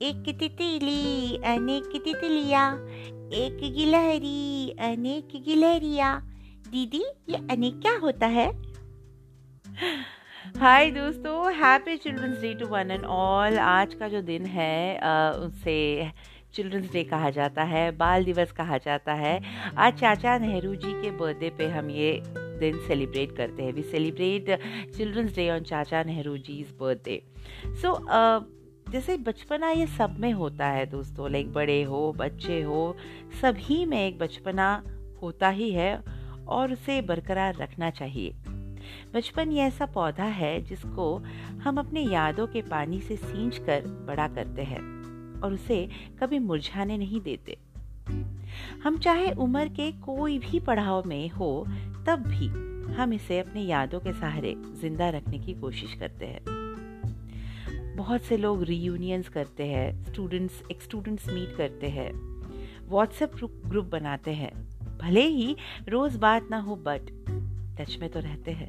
एक तितली, अनेक तितलिया, एक गिलहरी, अनेक गिलहरिया। दीदी, ये अनेक क्या होता है? हाय दोस्तों happy children's day to one and all आज का जो दिन है उसे चिल्ड्रंस डे कहा जाता है, बाल दिवस कहा जाता है। आज चाचा नेहरू जी के बर्थडे पे हम ये दिन सेलिब्रेट करते हैं। We celebrate children's day on Chacha Nehru ji is birthday so जैसे बचपना ये सब में होता है दोस्तों लाइक बड़े हो, बच्चे हो, सभी में एक बचपना होता ही है और उसे बरकरार रखना चाहिए। बचपन ये ऐसा पौधा है जिसको हम अपने यादों के पानी से सींच कर बड़ा करते हैं और उसे कभी मुरझाने नहीं देते। हम चाहे उम्र के कोई भी पड़ाव में हो, तब भी हम इसे अपने यादों के सहारे ज़िंदा रखने की कोशिश करते हैं। बहुत से लोग रीयूनियंस करते हैं स्टूडेंट्स एक स्टूडेंट्स मीट करते हैं व्हाट्सएप ग्रुप बनाते हैं। भले ही रोज बात ना हो बट टच में तो रहते हैं।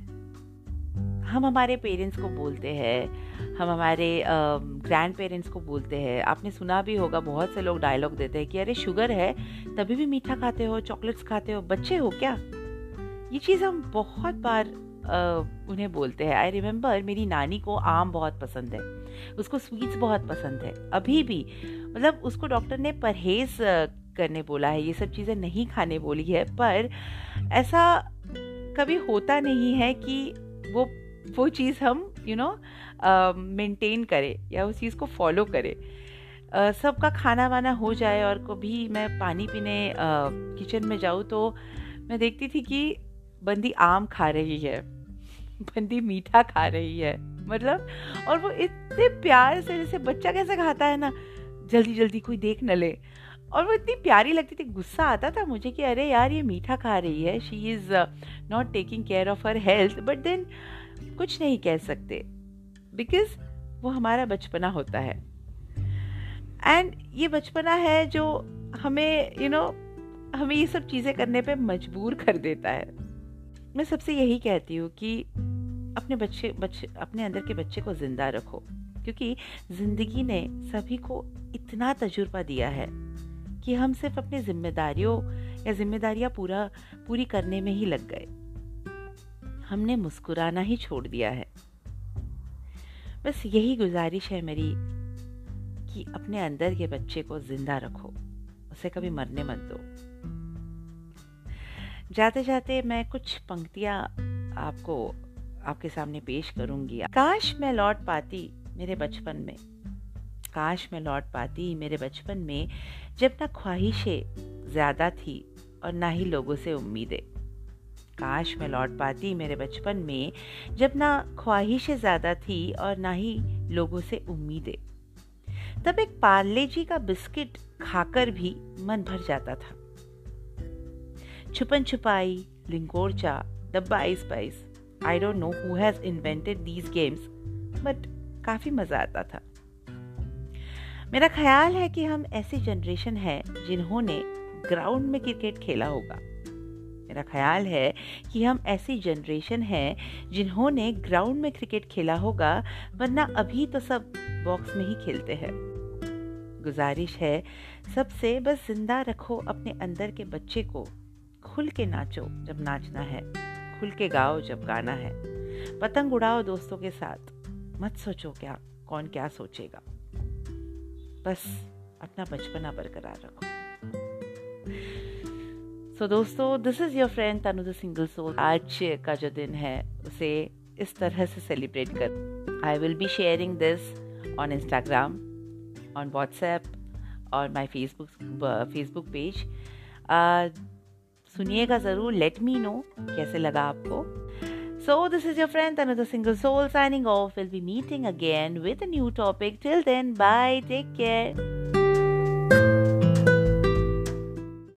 हम हमारे पेरेंट्स को बोलते हैं हम हमारे ग्रैंड पेरेंट्स को बोलते हैं। आपने सुना भी होगा बहुत से लोग डायलॉग देते हैं कि अरे शुगर है तभी भी मीठा खाते हो चॉकलेट्स खाते हो बच्चे हो क्या? ये चीज़ हम बहुत बार uh, उन्हें बोलते हैं। आई रिमेम्बर मेरी नानी को आम बहुत पसंद है। उसको स्वीट्स बहुत पसंद है। अभी भी मतलब उसको डॉक्टर ने परहेज करने बोला है, ये सब चीज़ें नहीं खाने बोली है, पर ऐसा कभी होता नहीं है कि वो वो चीज़ हम यू नो मेंटेन करें या उस चीज़ को फॉलो करें। सबका खाना वाना हो जाए और कभी मैं पानी पीने किचन में जाऊँ तो मैं देखती थी कि बंदी आम खा रही है, बंदी मीठा खा रही है। मतलब और वो इतने प्यार से जैसे बच्चा कैसे खाता है ना जल्दी जल्दी कोई देख न ले। और वो इतनी प्यारी लगती थी गुस्सा आता था मुझे कि अरे यार ये मीठा खा रही है she is not taking care of her health but then कुछ नहीं कह सकते बिकॉज़ वो हमारा बचपना होता है। एंड ये बचपना है जो हमें यू you नो know, हमें ये सब चीज़ें करने पे मजबूर कर देता है। मैं सबसे यही कहती हूँ कि अपने बच्चे बच्चे, अपने अंदर के बच्चे को ज़िंदा रखो, क्योंकि ज़िंदगी ने सभी को इतना तजुर्बा दिया है कि हम सिर्फ़ अपनी जिम्मेदारियों या जिम्मेदारियाँ पूरा, पूरी करने में ही लग गए। हमने मुस्कुराना ही छोड़ दिया है। बस यही गुजारिश है मेरी कि अपने अंदर के बच्चे को ज़िंदा रखो, उसे कभी मरने मत दो। जाते जाते मैं कुछ पंक्तियाँ आपको आपके सामने पेश करूँगी। काश मैं लौट पाती मेरे बचपन में। काश मैं लौट पाती मेरे बचपन में, जब ना ख्वाहिशें ज़्यादा थी और ना ही लोगों से उम्मीदें। काश मैं लौट पाती मेरे बचपन में, जब ना ख्वाहिशें ज़्यादा थी और ना ही लोगों से उम्मीदें। तब एक पार्ले जी का बिस्किट खाकर भी मन भर जाता था। छुपन छुपाई, Lingorcha Dabba ice pice I don't know who has invented these games but काफ़ी मज़ा आता था। मेरा ख्याल है कि हम ऐसी जनरेशन है जिन्होंने ग्राउंड में क्रिकेट खेला होगा। मेरा ख्याल है कि हम ऐसी जनरेशन है जिन्होंने ग्राउंड में क्रिकेट खेला होगा, वरना अभी तो सब बॉक्स में ही खेलते हैं। गुजारिश है, सबसे बस ज़िंदा रखो अपने अंदर के बच्चे को, खुल के नाचो जब नाचना है। खुल के गाओ जब गाना है। पतंग उड़ाओ दोस्तों के साथ। मत सोचो क्या कौन क्या सोचेगा। बस अपना बचपना बरकरार रखो। सो so, दोस्तों this is your friend Tanu single soul आज का जो दिन है उसे इस तरह से सेलिब्रेट कर। I will be sharing this on Instagram on WhatsApp और माई फेसबुक फेसबुक पेज सुनिएगा ज़रूर लेट मी नो कैसे लगा आपको। So this is your friend another another single soul signing off will be meeting again with new topic till then bye take care